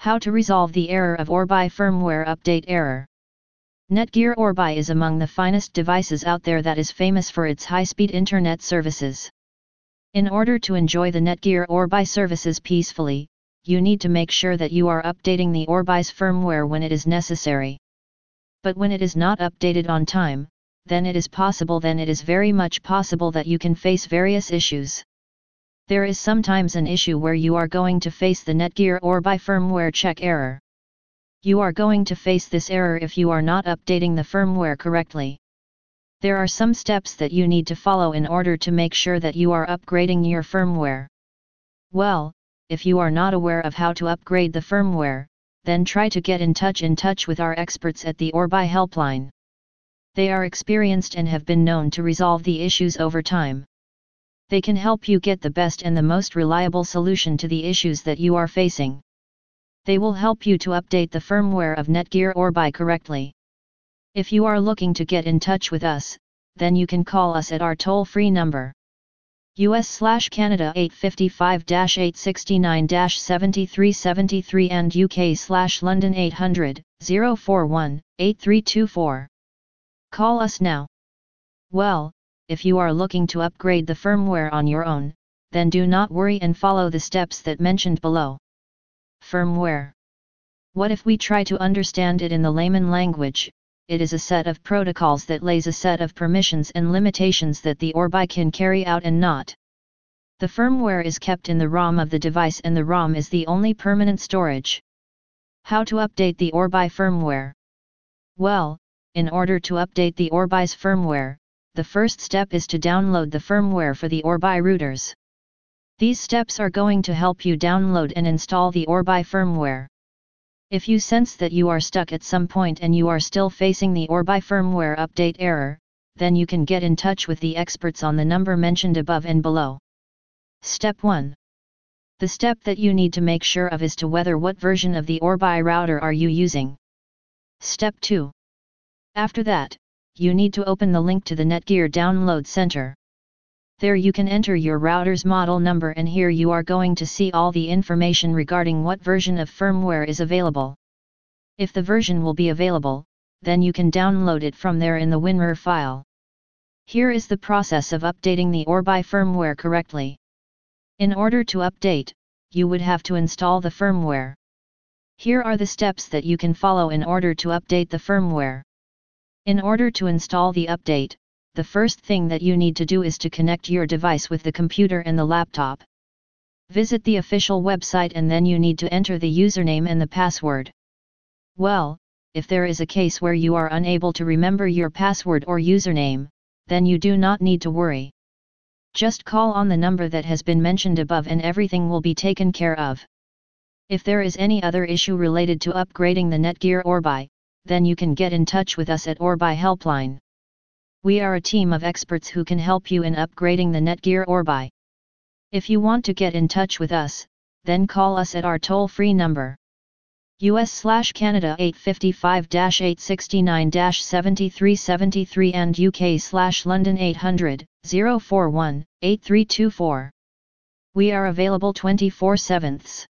How to resolve the error of Orbi firmware update error. Netgear Orbi is among the finest devices out there that is famous for its high-speed internet services. In order to enjoy the Netgear Orbi services peacefully, you need to make sure that you are updating the Orbi's firmware when it is necessary. But when it is not updated on time, then it is possible then it is very much possible that you can face various issues. There is sometimes an issue where you are going to face the Netgear Orbi firmware check error. You are going to face this error if you are not updating the firmware correctly. There are some steps that you need to follow in order to make sure that you are upgrading your firmware. Well, if you are not aware of how to upgrade the firmware, then try to get in touch in touch with our experts at the Orbi helpline. They are experienced and have been known to resolve the issues over time. They can help you get the best and the most reliable solution to the issues that you are facing. They will help you to update the firmware of Netgear Orbi correctly. If you are looking to get in touch with us, then you can call us at our toll-free number. US slash Canada 855-869-7373 and UK slash London 800 041 8324. Call us now. Well, if you are looking to upgrade the firmware on your own, then do not worry and follow the steps that mentioned below. Firmware. What if we try to understand it in the layman language? it is a set of protocols that lays a set of permissions and limitations that the Orbi can carry out and not. The firmware is kept in the ROM of the device and the ROM is the only permanent storage. How to update the Orbi firmware? Well, in order to update the Orbi's firmware, the first step is to download the firmware for the Orbi routers. These steps are going to help you download and install the Orbi firmware. If you sense that you are stuck at some point and you are still facing the Orbi firmware update error, then you can get in touch with the experts on the number mentioned above and below. Step 1. The step that you need to make sure of is to whether what version of the Orbi router are you using. Step 2. After that, you need to open the link to the Netgear Download Center. There you can enter your router's model number and here you are going to see all the information regarding what version of firmware is available. If the version will be available, then you can download it from there in the WinRAR file. Here is the process of updating the Orbi firmware correctly. In order to update, you would have to install the firmware. Here are the steps that you can follow in order to update the firmware. In order to install the update, the first thing that you need to do is to connect your device with the computer and the laptop. Visit the official website and then you need to enter the username and the password. Well, if there is a case where you are unable to remember your password or username, then you do not need to worry. Just call on the number that has been mentioned above and everything will be taken care of. If there is any other issue related to upgrading the Netgear Orbi, then you can get in touch with us at Orbi Helpline. We are a team of experts who can help you in upgrading the Netgear Orbi. If you want to get in touch with us, then call us at our toll-free number. US slash Canada 855-869-7373 and UK slash London 800 041 8324. We are available 24 7ths.